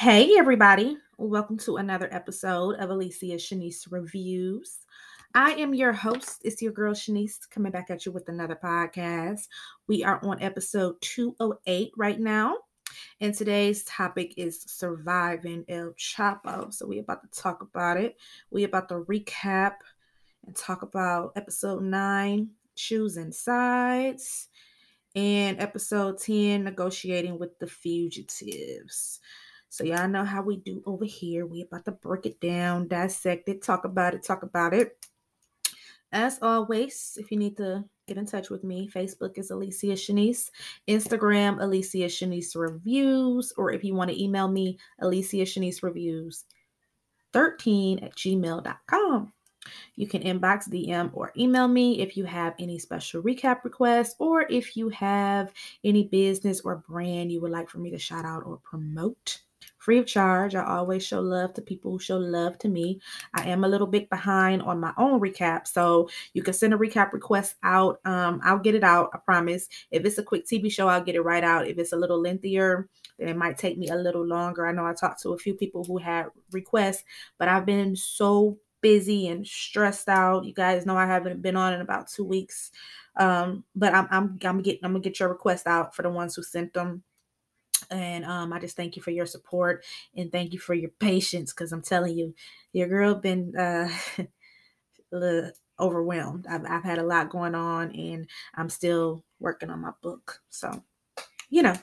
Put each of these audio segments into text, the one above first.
Hey, everybody. Welcome to another episode of Alicia Shanise Reviews. I am your host. It's your girl Shanise coming back at you with another podcast. We are on episode 208 right now. And today's topic is surviving El Chapo. So we are about to talk about it. We're about to recap and talk about episode 9, choosing sides, and episode 10, negotiating with the fugitives. So y'all know how we do over here. We about to break it down, dissect it, talk about it, talk about it. As always, if you need to get in touch with me, Facebook is Alicia Shanise, Instagram Alicia Shanise Reviews, or if you want to email me, Alicia Shanise Reviews 13 at gmail.com. You can inbox, DM, or email me if you have any special recap requests or if you have any business or brand you would like for me to shout out or promote free of charge. I always show love to people who show love to me. I am a little bit behind on my own recap, so you can send a recap request out. Um, I'll get it out. I promise. If it's a quick TV show, I'll get it right out. If it's a little lengthier, then it might take me a little longer. I know I talked to a few people who had requests, but I've been so busy and stressed out. You guys know I haven't been on in about two weeks. Um, but I'm I'm I'm getting I'm gonna get your request out for the ones who sent them and um, I just thank you for your support and thank you for your patience because I'm telling you, your girl been uh, overwhelmed. I've, I've had a lot going on and I'm still working on my book. So, you know,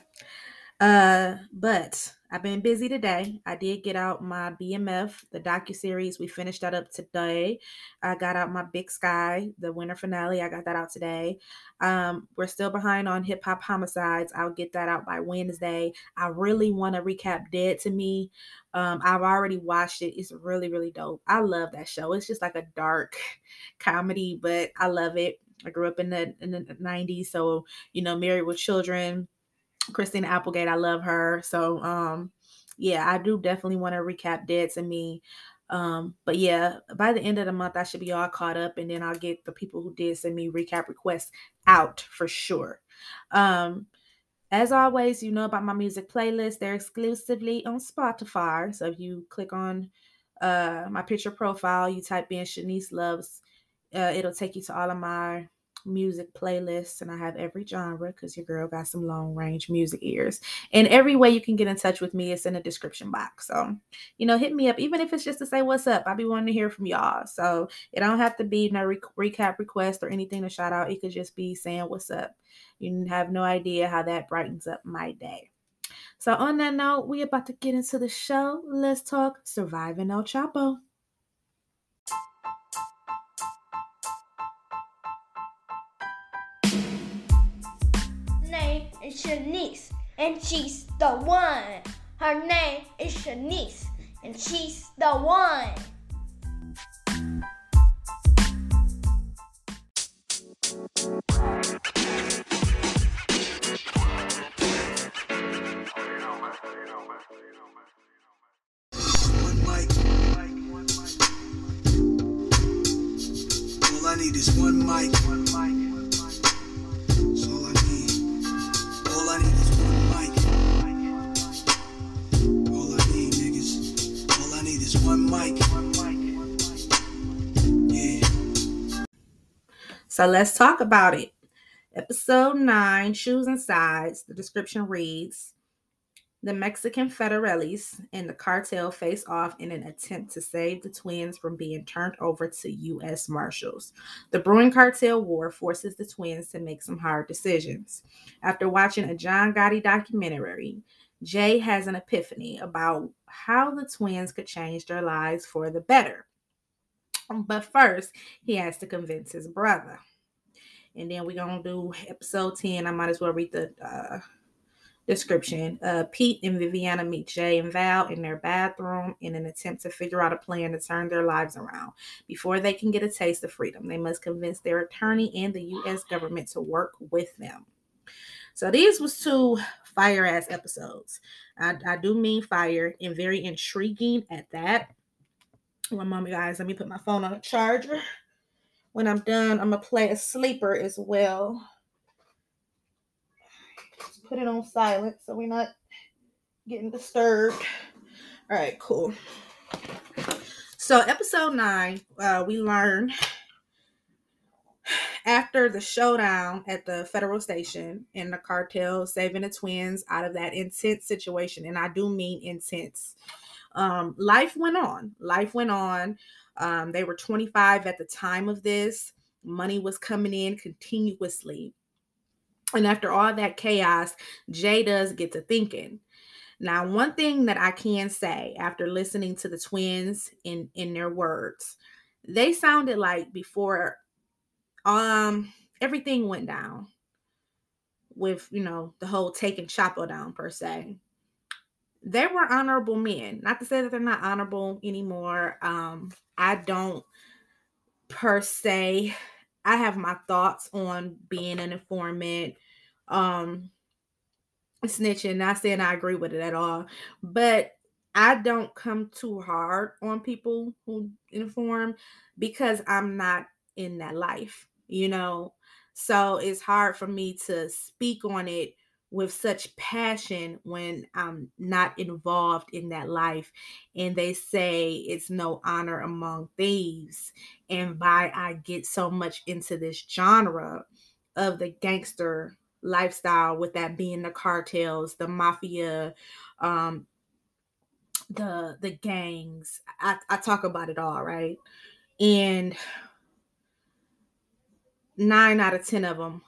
uh, but I've been busy today. I did get out my BMF, the docu series. We finished that up today. I got out my Big Sky, the winter finale. I got that out today. Um, we're still behind on Hip Hop Homicides. I'll get that out by Wednesday. I really want to recap Dead to Me. Um, I've already watched it. It's really, really dope. I love that show. It's just like a dark comedy, but I love it. I grew up in the in the 90s, so you know, married with children Christina Applegate, I love her. So um yeah, I do definitely want to recap Dead to Me. Um, but yeah, by the end of the month, I should be all caught up, and then I'll get the people who did send me recap requests out for sure. Um, as always, you know about my music playlist. They're exclusively on Spotify. So if you click on uh my picture profile, you type in Shanice Loves, uh, it'll take you to all of my music playlists and I have every genre because your girl got some long range music ears. And every way you can get in touch with me is in the description box. So, you know, hit me up, even if it's just to say what's up. I be wanting to hear from y'all. So it don't have to be no re- recap request or anything to shout out. It could just be saying what's up. You have no idea how that brightens up my day. So on that note, we about to get into the show. Let's talk surviving El Chapo. Is Shanice, and she's the one. Her name is Shanice, and she's the one. So let's talk about it. Episode 9 Choosing Sides. The description reads The Mexican federales and the cartel face off in an attempt to save the twins from being turned over to U.S. Marshals. The brewing cartel war forces the twins to make some hard decisions. After watching a John Gotti documentary, Jay has an epiphany about how the twins could change their lives for the better. But first, he has to convince his brother and then we're gonna do episode 10 i might as well read the uh, description. Uh, pete and viviana meet jay and val in their bathroom in an attempt to figure out a plan to turn their lives around. Before they can get a taste of freedom they must convince their attorney and the u.s government to work with them. So these was two fire ass episodes. I, I do mean fire and very intriguing at that. One moment guys. Let me put my phone on a charger when I'm done, I'm gonna play a sleeper as well. Just put it on silent so we're not getting disturbed. All right, cool. So, episode nine, uh, we learn after the showdown at the federal station and the cartel saving the twins out of that intense situation, and I do mean intense. Um, life went on. Life went on. Um, they were 25 at the time of this. Money was coming in continuously. And after all that chaos, Jay does get to thinking now, one thing that I can say after listening to the twins in in their words, they sounded like before um everything went down with, you know, the whole taking Chapo down per se. They were honorable men. Not to say that they're not honorable anymore. Um I don't per se I have my thoughts on being an informant. Um snitching. Not saying I agree with it at all, but I don't come too hard on people who inform because I'm not in that life, you know. So it's hard for me to speak on it with such passion when I'm not involved in that life. And they say it's no honor among thieves. And by I get so much into this genre of the gangster lifestyle with that being the cartels the mafia um the the gangs i, I talk about it all right and nine out of ten of them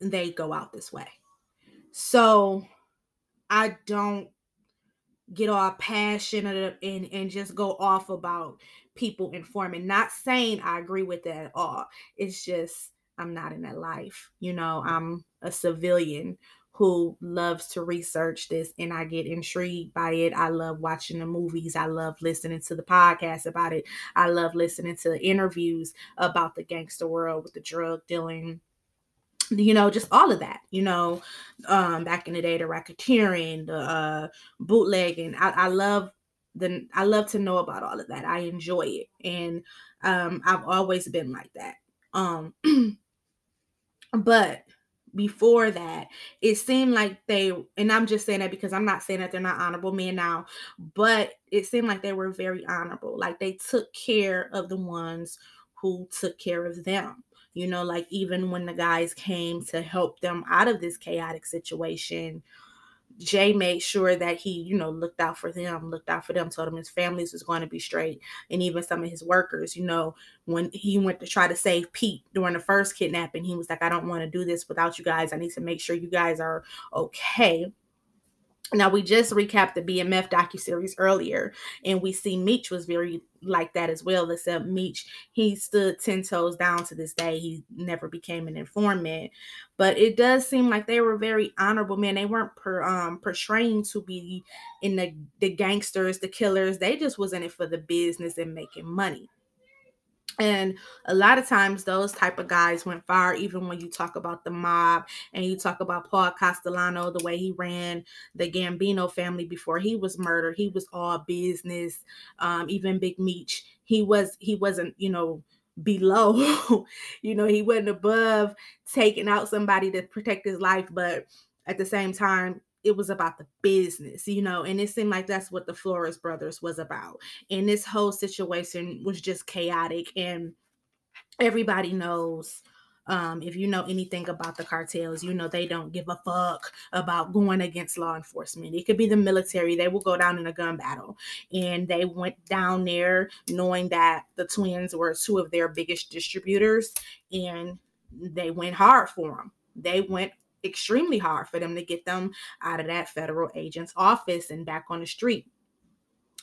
they go out this way so i don't get all passionate and and just go off about people informing not saying i agree with that at all it's just I'm not in that life. You know, I'm a civilian who loves to research this and I get intrigued by it. I love watching the movies. I love listening to the podcast about it. I love listening to interviews about the gangster world with the drug dealing you know just all of that you know um back in the day the racketeering the uh bootlegging I, I love the i love to know about all of that i enjoy it and um i've always been like that um But before that, it seemed like they, and I'm just saying that because I'm not saying that they're not honorable men now, but it seemed like they were very honorable. Like they took care of the ones who took care of them. You know, like even when the guys came to help them out of this chaotic situation, Jay made sure that he, you know, looked out for them, looked out for them, told them his families was going to be straight, and even some of his workers, you know, when he went to try to save Pete during the first kidnapping, he was like, I don't want to do this without you guys. I need to make sure you guys are okay. Now we just recapped the BMF docu series earlier, and we see Meech was very like that as well. Except Meech, he stood ten toes down to this day. He never became an informant, but it does seem like they were very honorable men. They weren't per, um, portraying to be in the the gangsters, the killers. They just was in it for the business and making money and a lot of times those type of guys went far even when you talk about the mob and you talk about paul castellano the way he ran the gambino family before he was murdered. He was all business um, even big meech. He was he wasn't you know below you know he wasn't above taking out somebody to protect his life but at the same time it was about the business, you know, and it seemed like that's what the Flores brothers was about. And this whole situation was just chaotic, and everybody knows. Um, if you know anything about the cartels, you know they don't give a fuck about going against law enforcement. It could be the military, they will go down in a gun battle. And they went down there knowing that the twins were two of their biggest distributors, and they went hard for them. They went extremely hard for them to get them out of that federal agent's office and back on the street.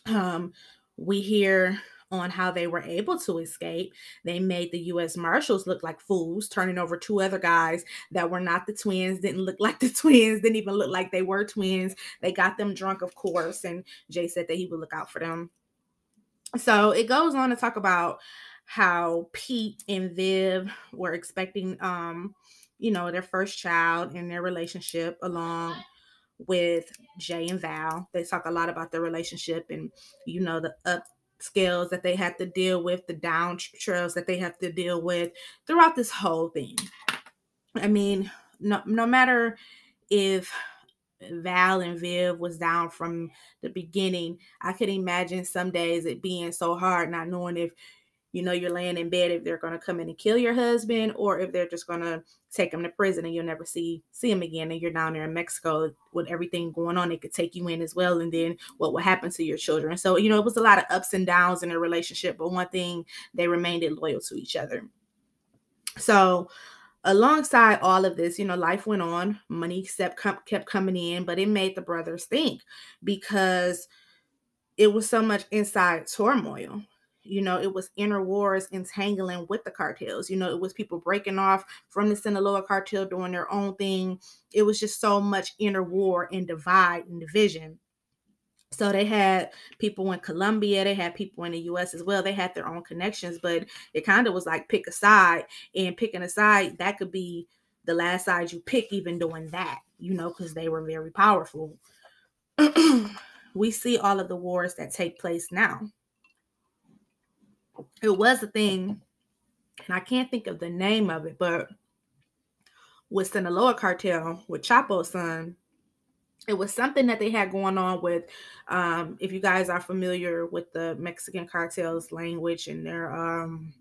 Um, we hear on how they were able to escape. They made the U.S. Marshals look like fools, turning over two other guys that were not the twins, didn't look like the twins, didn't even look like they were twins. They got them drunk, of course, and Jay said that he would look out for them. So it goes on to talk about how Pete and Viv were expecting um you know, their first child and their relationship along with Jay and Val. They talk a lot about their relationship and, you know, the up scales that they have to deal with, the down trails that they have to deal with throughout this whole thing. I mean, no, no matter if Val and Viv was down from the beginning. I could imagine some days it being so hard, not knowing if you know you're laying in bed if they're going to come in and kill your husband or if they're just going to take him to prison and you'll never see see him again and you're down there in mexico with everything going on it could take you in as well and then what will happen to your children so you know it was a lot of ups and downs in a relationship but one thing they remained loyal to each other so alongside all of this, you know, life went on, money kept, kept coming in, but it made the brothers think because it was so much inside turmoil. You know, it was inner wars entangling with the cartels. You know, it was people breaking off from the Sinaloa cartel doing their own thing. It was just so much inner war and divide and division. So they had people in Colombia, they had people in the US as well. They had their own connections, but it kind of was like pick a side and picking a side that could be the last side you pick, even doing that, you know, because they were very powerful. we see all of the wars that take place now. It was a thing, and I can't think of the name of it, but with Sinaloa cartel with Chapo's son, it was something that they had going on with um, if you guys are familiar with the mexican cartels language and their um,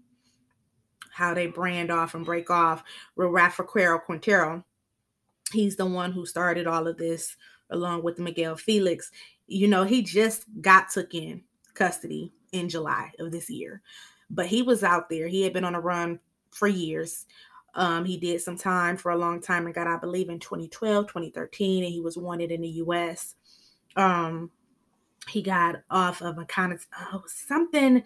how they brand off and break off with rafael quintero. He's the one who started all of this along with miguel felix. You know he just got took in custody in july of this year. But he was out there. He had been on a run for years. Um, he did some time for a long time and got, I believe, in 2012, 2013, and he was wanted in the US. Um, he got off of a kind of oh, something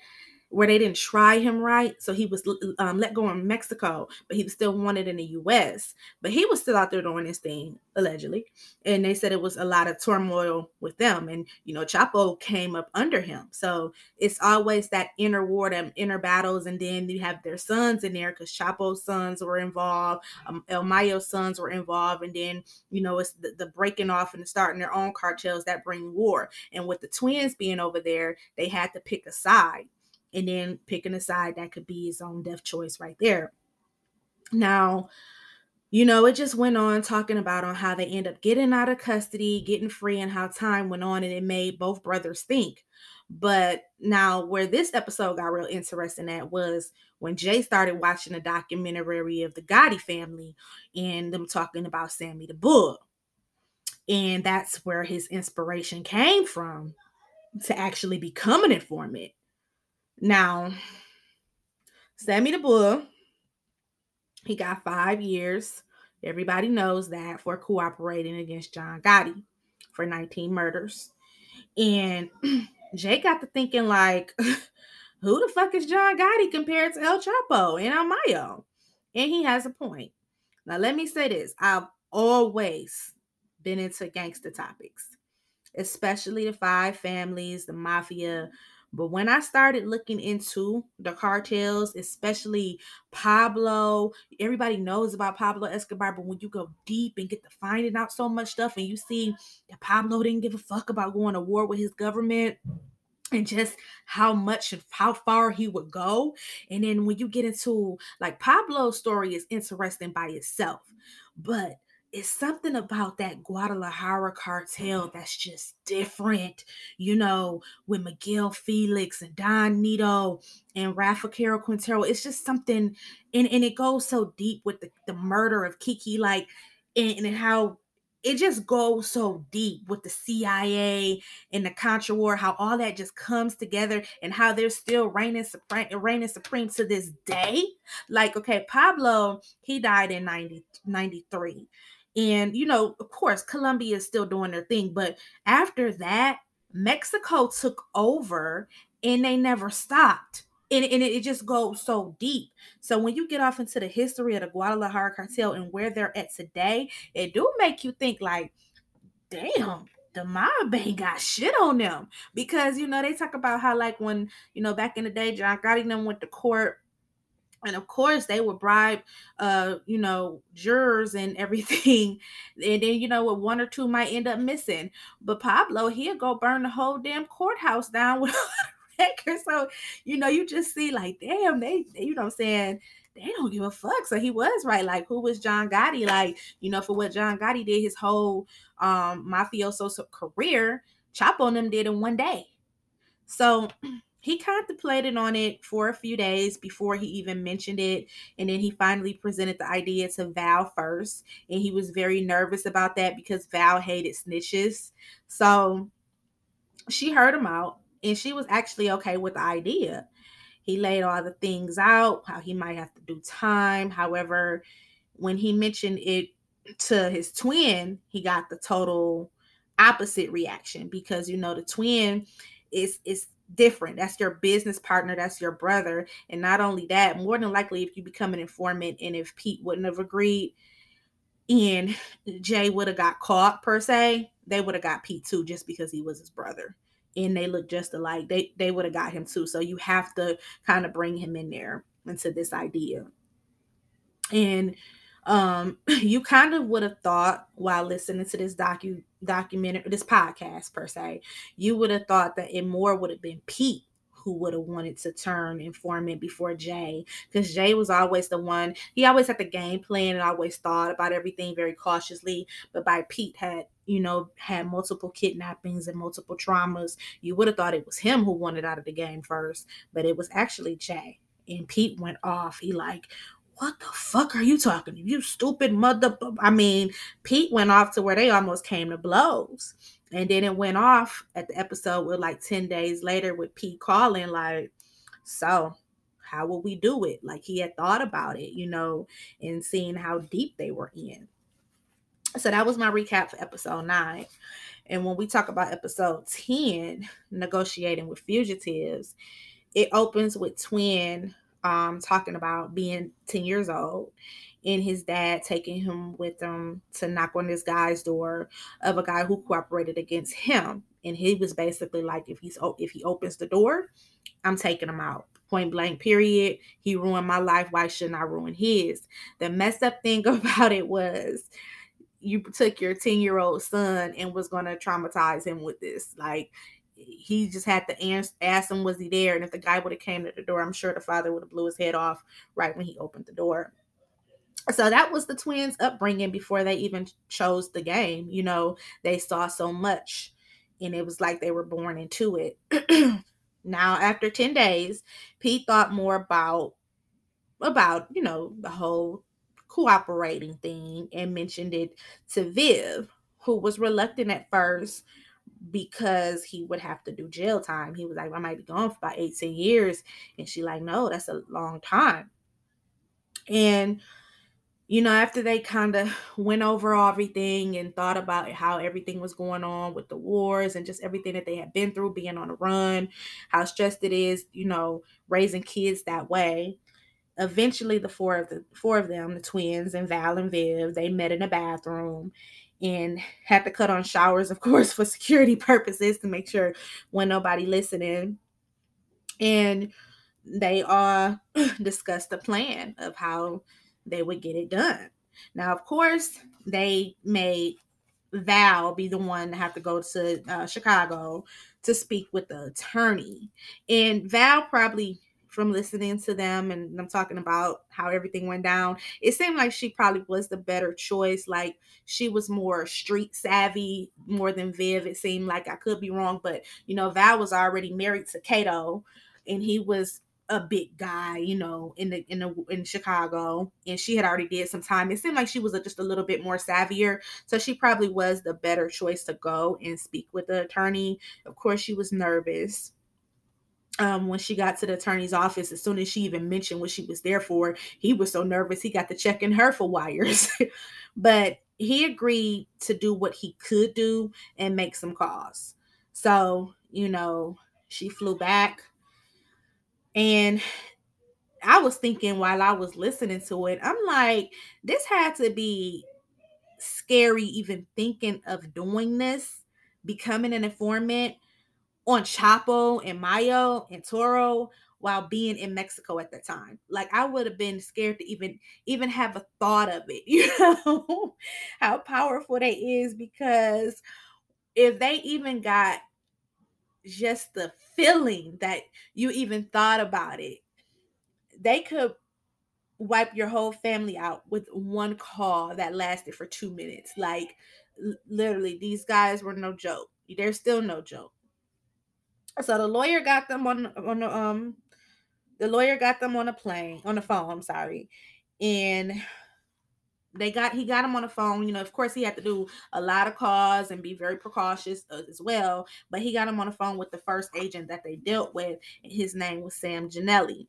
where they didn't try him right. So he was um, let go in Mexico, but he was still wanted in the US. But he was still out there doing his thing, allegedly. And they said it was a lot of turmoil with them. And, you know, Chapo came up under him. So it's always that inner war, them inner battles. And then you have their sons in there because Chapo's sons were involved, um, El Mayo's sons were involved. And then, you know, it's the, the breaking off and starting their own cartels that bring war. And with the twins being over there, they had to pick a side and then picking a side that could be his own death choice right there. Now, you know, it just went on talking about on how they end up getting out of custody, getting free, and how time went on, and it made both brothers think. But now, where this episode got real interesting at was when Jay started watching a documentary of the Gotti family and them talking about Sammy the Bull. And that's where his inspiration came from to actually become an informant. Now, Sammy the Bull, he got five years. Everybody knows that for cooperating against John Gotti for 19 murders. And Jay got to thinking, like, who the fuck is John Gotti compared to El Chapo and El Mayo? And he has a point. Now, let me say this I've always been into gangster topics, especially the five families, the mafia, but when I started looking into the cartels, especially Pablo, everybody knows about Pablo Escobar. But when you go deep and get to finding out so much stuff, and you see that Pablo didn't give a fuck about going to war with his government and just how much and how far he would go. And then when you get into like Pablo's story is interesting by itself, but it's something about that Guadalajara cartel mm-hmm. that's just different, you know, with Miguel Felix and Don Neto and Rafael Quintero. It's just something, and, and it goes so deep with the, the murder of Kiki, like, and, and how it just goes so deep with the CIA and the Contra War, how all that just comes together and how they're still reigning supreme, reigning supreme to this day. Like, okay, Pablo, he died in 90, 93. And, you know, of course, Colombia is still doing their thing. But after that, Mexico took over and they never stopped. And, and it just goes so deep. So when you get off into the history of the Guadalajara cartel and where they're at today, it do make you think like, damn, the mob ain't got shit on them. Because you know, they talk about how like when, you know, back in the day, John Gotti them went to court and of course they would bribe uh you know jurors and everything and then you know what one or two might end up missing but pablo he'll go burn the whole damn courthouse down with records so you know you just see like damn they, you know i'm saying they don't give a fuck. So he was right. Like, who was John Gotti? Like, you know, for what John Gotti did his whole um mafioso career, Chapo and them did in one day. So he contemplated on it for a few days before he even mentioned it. And then he finally presented the idea to Val first. And he was very nervous about that because Val hated snitches. So she heard him out and she was actually okay with the idea. He laid all the things out, how he might have to do time. However, when he mentioned it to his twin, he got the total opposite reaction because you know the twin is is different. That's your business partner, that's your brother. And not only that, more than likely, if you become an informant and if Pete wouldn't have agreed and Jay would have got caught per se, they would have got Pete too, just because he was his brother. And they look just alike. They they would have got him too. So you have to kind of bring him in there into this idea. And um you kind of would have thought while listening to this docu documentary this podcast per se you would have thought that it more would have been pete who would have wanted to turn informant before Jay, because Jay was always the one. He always had the game plan and always thought about everything very cautiously. But by Pete had, you know, had multiple kidnappings and multiple traumas, you would have thought it was him who wanted out of the game first. But it was actually Jay. And Pete went off. He like, what the fuck are you talking? You stupid mother. I mean, Pete went off to where they almost came to blows. And then it went off at the episode with like 10 days later with Pete calling, like, so how will we do it? Like he had thought about it, you know, and seeing how deep they were in. So that was my recap for episode nine. And when we talk about episode 10, negotiating with fugitives, it opens with Twin um, talking about being 10 years old and his dad taking him with him to knock on this guy's door of a guy who cooperated against him. And he was basically like, if he's if he opens the door, I'm taking him out. Point blank, period. He ruined my life. Why shouldn't I ruin his? The messed up thing about it was you took your 10 year old son and was going to traumatize him with this. Like, he just had to ask, ask him was he there? And if the guy would have came to the door i'm sure the father would have blew his head off right when he opened the door. So that was the twins upbringing before they even chose the game you know? They saw so much and it was like they were born into it. Now after 10 days pete thought more about about you know the whole cooperating thing and mentioned it to viv who was reluctant at first because he would have to do jail time. He was like, I might be gone for about 18 years. And she like, no, that's a long time. And you know, after they kind of went over everything and thought about how everything was going on with the wars and just everything that they had been through, being on a run, how stressed it is, you know, raising kids that way. Eventually, the four of the four of them, the twins and Val and Viv, they met in a bathroom and had to cut on showers, of course, for security purposes to make sure when nobody listening. And they all discussed the plan of how they would get it done. Now, of course, they made Val be the one to have to go to uh, Chicago to speak with the attorney. And Val probably from listening to them and I'm talking about how everything went down, it seemed like she probably was the better choice. Like she was more street savvy more than Viv. It seemed like I could be wrong, but you know, Val was already married to Kato and he was a big guy, you know, in the in the in Chicago, and she had already did some time. It seemed like she was a, just a little bit more savvier, so she probably was the better choice to go and speak with the attorney. Of course, she was nervous um, when she got to the attorney's office, as soon as she even mentioned what she was there for, he was so nervous he got to checking her for wires. but he agreed to do what he could do and make some calls. So, you know, she flew back. And I was thinking while I was listening to it, I'm like, this had to be scary even thinking of doing this, becoming an informant on Chapo and Mayo and Toro while being in Mexico at the time. Like I would have been scared to even even have a thought of it, you know, how powerful that is because if they even got just the feeling that you even thought about it, they could wipe your whole family out with one call that lasted for two minutes. Like literally, these guys were no joke. They're still no joke. So the lawyer got them on on the um the lawyer got them on a plane on the phone. I'm sorry, and they got he got him on the phone. You know, of course, he had to do a lot of calls and be very precautious uh, as well. But he got him on the phone with the first agent that they dealt with, and his name was Sam Janelli.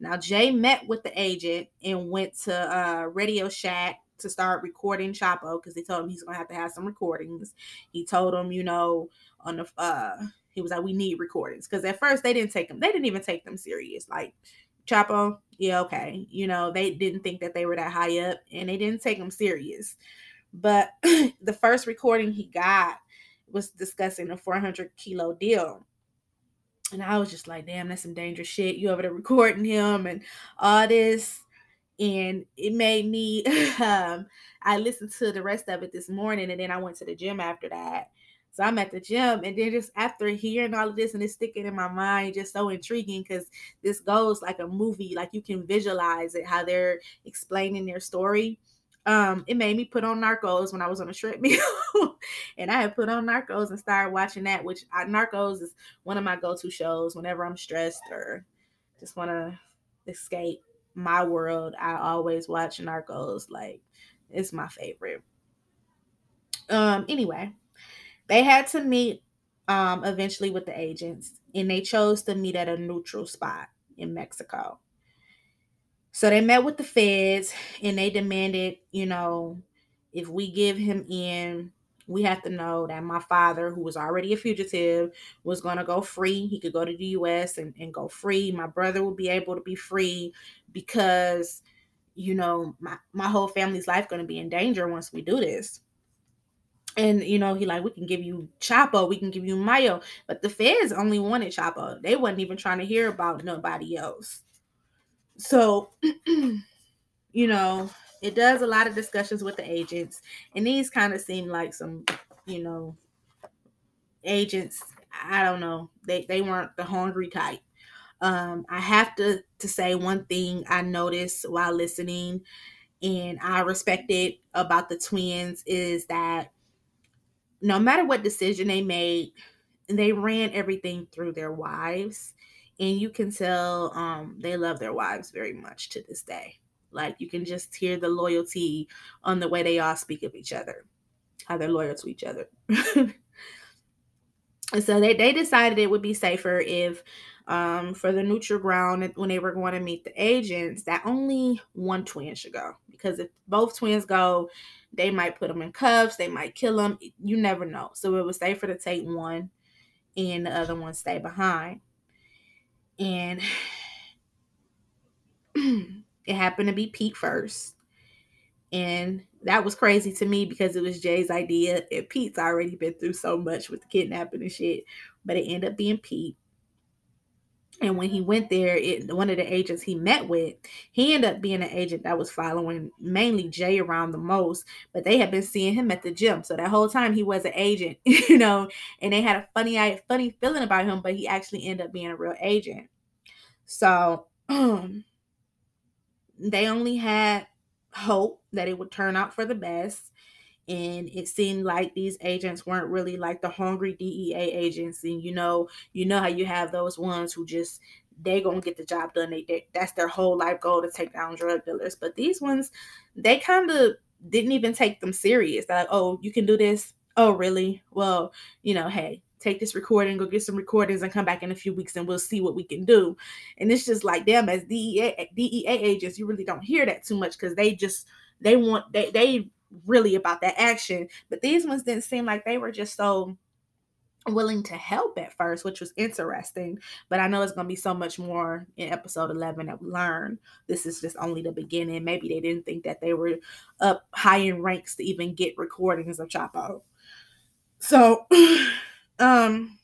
Now Jay met with the agent and went to uh, Radio Shack to start recording Chapo because they told him he's gonna have to have some recordings. He told him, you know, on the uh he was like, we need recordings because at first they didn't take them, they didn't even take them serious. Like Chapo, yeah, okay, you know, they didn't think that they were that high up and they didn't take them serious. But the first recording he got was discussing a 400 kilo deal and I was just like, damn, that's some dangerous shit. You over there recording him and all this. And it made me um I listened to the rest of it this morning and then I went to the gym after that. So I'm at the gym and then just after hearing all of this and it's sticking in my mind, just so intriguing because this goes like a movie, like you can visualize it, how they're explaining their story um, it made me put on Narcos when I was on a treadmill, and I had put on Narcos and started watching that. Which I, Narcos is one of my go-to shows whenever I'm stressed or just want to escape my world. I always watch Narcos. Like it's my favorite. Um. Anyway, they had to meet um eventually with the agents, and they chose to meet at a neutral spot in Mexico. So they met with the feds and they demanded, you know, if we give him in, we have to know that my father, who was already a fugitive, was going to go free. He could go to the US and, and go free. My brother would be able to be free because, you know, my, my whole family's life going to be in danger once we do this. And you know, he like, we can give you Chapo, we can give you Mayo, but the feds only wanted Chapo. They wasn't even trying to hear about nobody else. So, you know, it does a lot of discussions with the agents, and these kind of seem like some, you know, agents. I don't know. They they weren't the hungry type. Um, I have to to say one thing I noticed while listening, and I respected about the twins is that no matter what decision they made, they ran everything through their wives and you can tell um, they love their wives very much to this day. Like you can just hear the loyalty on the way they all speak of each other, how they're loyal to each other. so they, they decided it would be safer if um, for the neutral ground when they were going to meet the agents that only one twin should go because if both twins go they might put them in cuffs they might kill them you never know so it was safer to take one and the other one stay behind and it happened to be Pete first. And that was crazy to me because it was Jay's idea. And Pete's already been through so much with the kidnapping and shit. But it ended up being Pete. And when he went there, it, one of the agents he met with, he ended up being an agent that was following mainly Jay around the most. But they had been seeing him at the gym, so that whole time he was an agent, you know. And they had a funny, funny feeling about him, but he actually ended up being a real agent. So they only had hope that it would turn out for the best and it seemed like these agents weren't really like the hungry DEA agents and you know you know how you have those ones who just they gonna get the job done they, they that's their whole life goal to take down drug dealers but these ones they kind of didn't even take them serious. They're like oh you can do this? Oh really? Well you know hey take this recording, go get some recordings, and come back in a few weeks and we'll see what we can do. And it's just like them as DEA DEA agents, you really don't hear that too much because they just they want they they really about that action. But these ones didn't seem like they were just so willing to help at first, which was interesting. But I know it's going to be so much more in episode 11 that we learn. This is just only the beginning. Maybe they didn't think that they were up high in ranks to even get recordings of Chapo. So, um,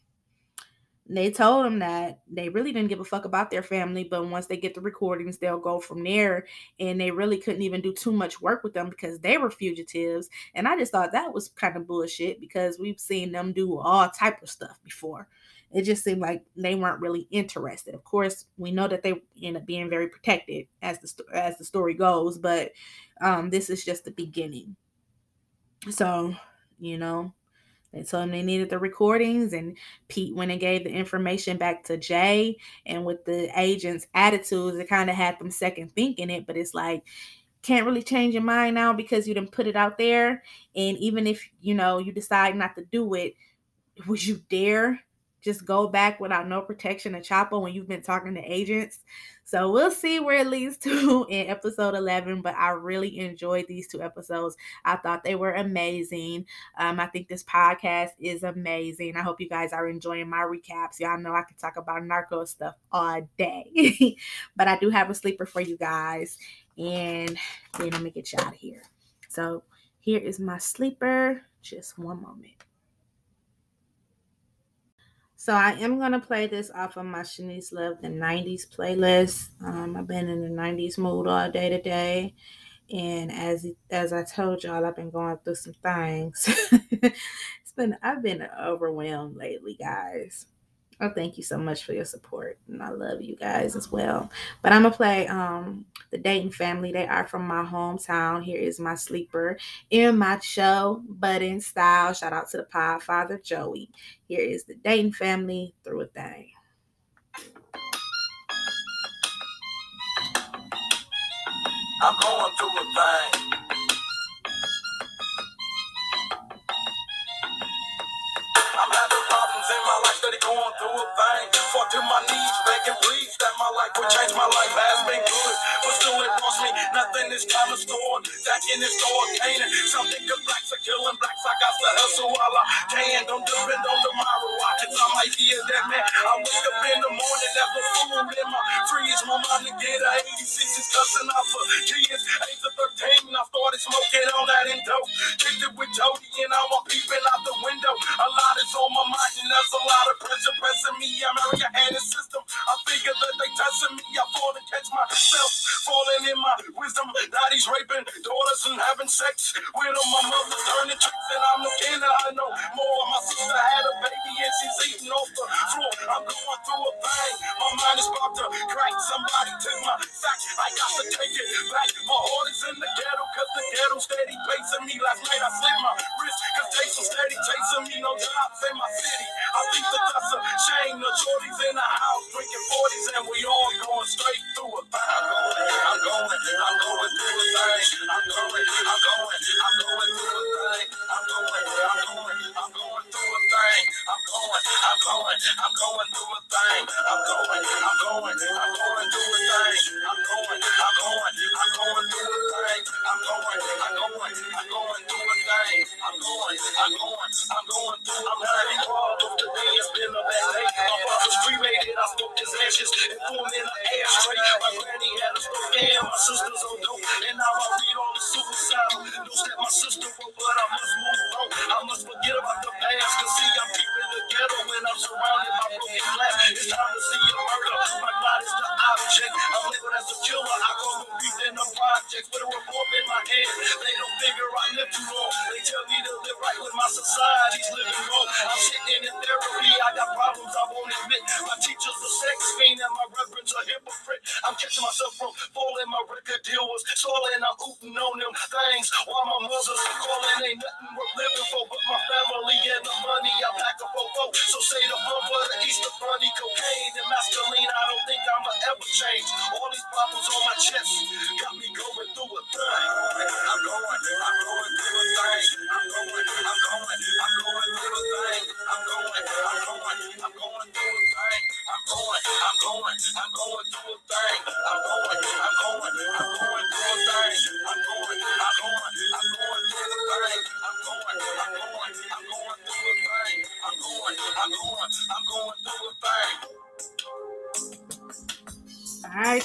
they told them that they really didn't give a fuck about their family, but once they get the recordings, they'll go from there. And they really couldn't even do too much work with them because they were fugitives. And I just thought that was kind of bullshit because we've seen them do all type of stuff before. it just seemed like they weren't really interested. Of course, we know that they end up being very protected as the as the story goes, but um, this is just the beginning. So, you know, told him they needed the recordings, and Pete went and gave the information back to Jay. And with the agent's attitudes, it kind of had them second thinking it, but it's like, can't really change your mind now because you didn't put it out there. And even if you know you decide not to do it, would you dare just go back without no protection of Chapo when you've been talking to agents. So we'll see where it leads to in episode 11. But I really enjoyed these two episodes. I thought they were amazing. Um, I think this podcast is amazing. I hope you guys are enjoying my recaps. Y'all know I can talk about narco stuff all day. but I do have a sleeper for you guys. And then I'm gonna get you out of here. So here is my sleeper. Just one moment. So I am gonna play this off of my Shanice Love the 90s playlist. Um, I've been in the 90s mood all day today. And as as I told y'all, I've been going through some things. it's been I've been overwhelmed lately, guys. Oh, thank you so much for your support. And I love you guys as well. But I'm gonna play um the Dayton family. They are from my hometown. Here is my sleeper in my show, budding style. Shout out to the pod father Joey. Here is the Dayton family through a thing. I'm going through a thing. To my knees, begging please that my life would change. My life has been good, but still it cost me nothing. is time storm, back in this store, Canaan. Something good blacks are killing blacks. I got to hustle while I can. Don't depend on tomorrow. I can I might be a dead man. I wake up in the morning, never food in my fridge. My mind to get a 86 is cussing out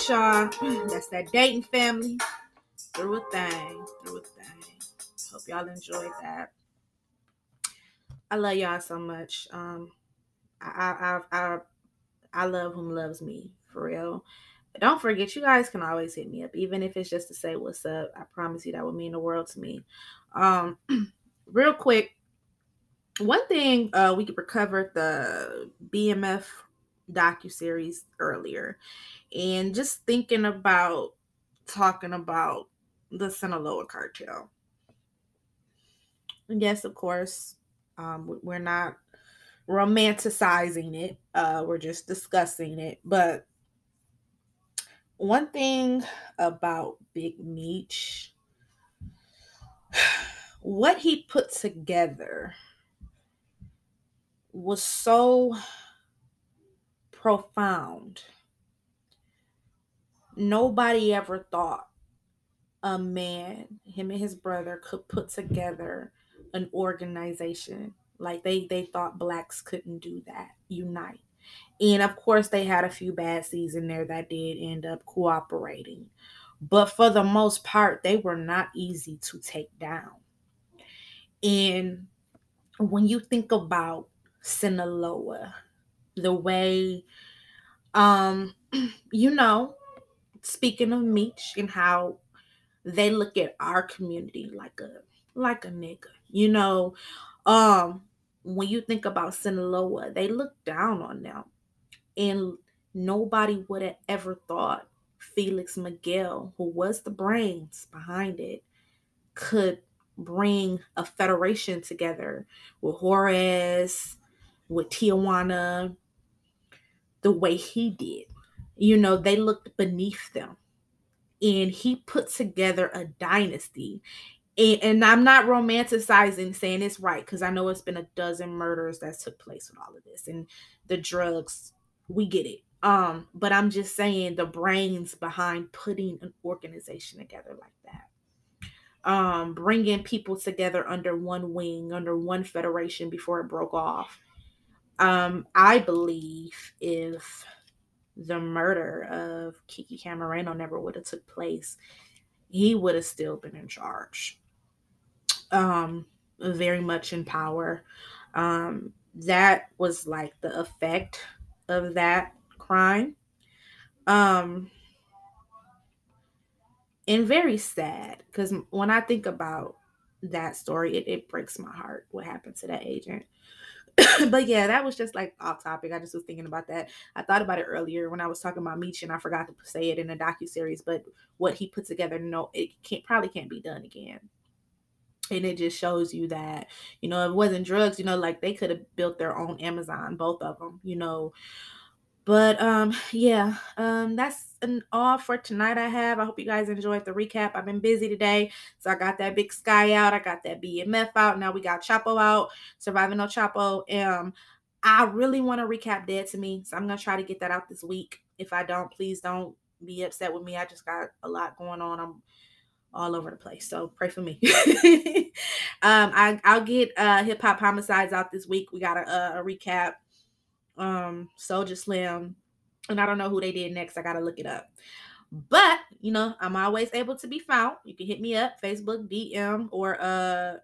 Y'all. That's that Dayton family. Through a thing. Through a thing. Hope y'all enjoyed that. I love y'all so much. Um, I I I I, love whom loves me for real. But don't forget, you guys can always hit me up, even if it's just to say what's up. I promise you that would mean the world to me. Um, real quick, one thing uh, we recovered the BMF docu series earlier, and just thinking about talking about the Sinaloa cartel. Yes, of course, um, we're not romanticizing it. Uh, we're just discussing it. But one thing about Big Meech, what he put together was so profound. Nobody ever thought a man, him and his brother, could put together an organization. Like they they thought blacks couldn't do that, unite. And of course, they had a few bad seeds in there that did end up cooperating. But for the most part, they were not easy to take down. And when you think about Sinaloa, the way, um, you know, speaking of Meech and how they look at our community like a like a nigga, you know, um, when you think about Sinaloa, they look down on them. And nobody would have ever thought Felix Miguel, who was the brains behind it, could bring a federation together with Juarez, with Tijuana, the way he did. You know, they looked beneath them. And he put together a dynasty. And, and I'm not romanticizing saying it's right because I know it's been a dozen murders that took place with all of this and the drugs. We get it. Um, but I'm just saying the brains behind putting an organization together like that um, bringing people together under one wing, under one federation before it broke off. Um, I believe if the murder of Kiki Camarena never would have took place, he would have still been in charge. Um, very much in power. Um, that was like the effect of that crime. Um, and very sad because when I think about that story, it, it breaks my heart what happened to that agent. but yeah, that was just like off topic. I just was thinking about that. I thought about it earlier when I was talking about Meech, and I forgot to say it in the docu series. But what he put together, no, it can't probably can't be done again. And it just shows you that you know it wasn't drugs. You know, like they could have built their own Amazon, both of them. You know, but um yeah um that's an all for tonight i have. I hope you guys enjoyed the recap. I've been busy today so i got that big sky out i got that bmf out now we got chapo out surviving no chapo um i really want to recap dead to me so i'm gonna try to get that out this week. If i don't please don't be upset with me i just got a lot going on i'm all over the place so pray for me. Um I, i'll get uh hip hop homicides out this week we got a, a recap um Soulja Slim, and I don't know who they did next. I gotta look it up. But you know, I'm always able to be found. You can hit me up, Facebook, DM, or uh,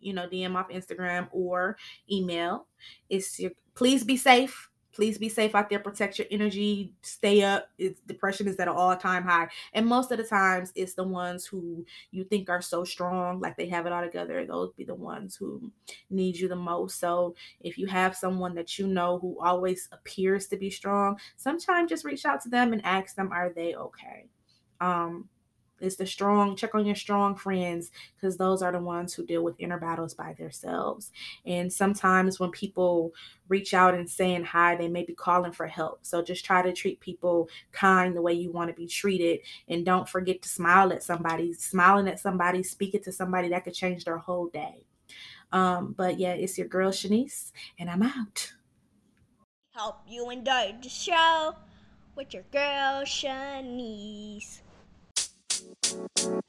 you know, DM off Instagram or email. It's your please be safe please be safe out there. Protect your energy. Stay up. It's depression is at an all-time high. And most of the times it's the ones who you think are so strong like they have it all together those be the ones who need you the most. So if you have someone that you know who always appears to be strong sometimes just reach out to them and ask them are they okay? Um it's the strong, check on your strong friends because those are the ones who deal with inner battles by themselves. And sometimes when people reach out and saying hi, they may be calling for help. So just try to treat people kind the way you want to be treated. And don't forget to smile at somebody. Smiling at somebody, speaking to somebody that could change their whole day. Um, but yeah, it's your girl Shanise, and I'm out. Help you enjoy the show with your girl Shanise you.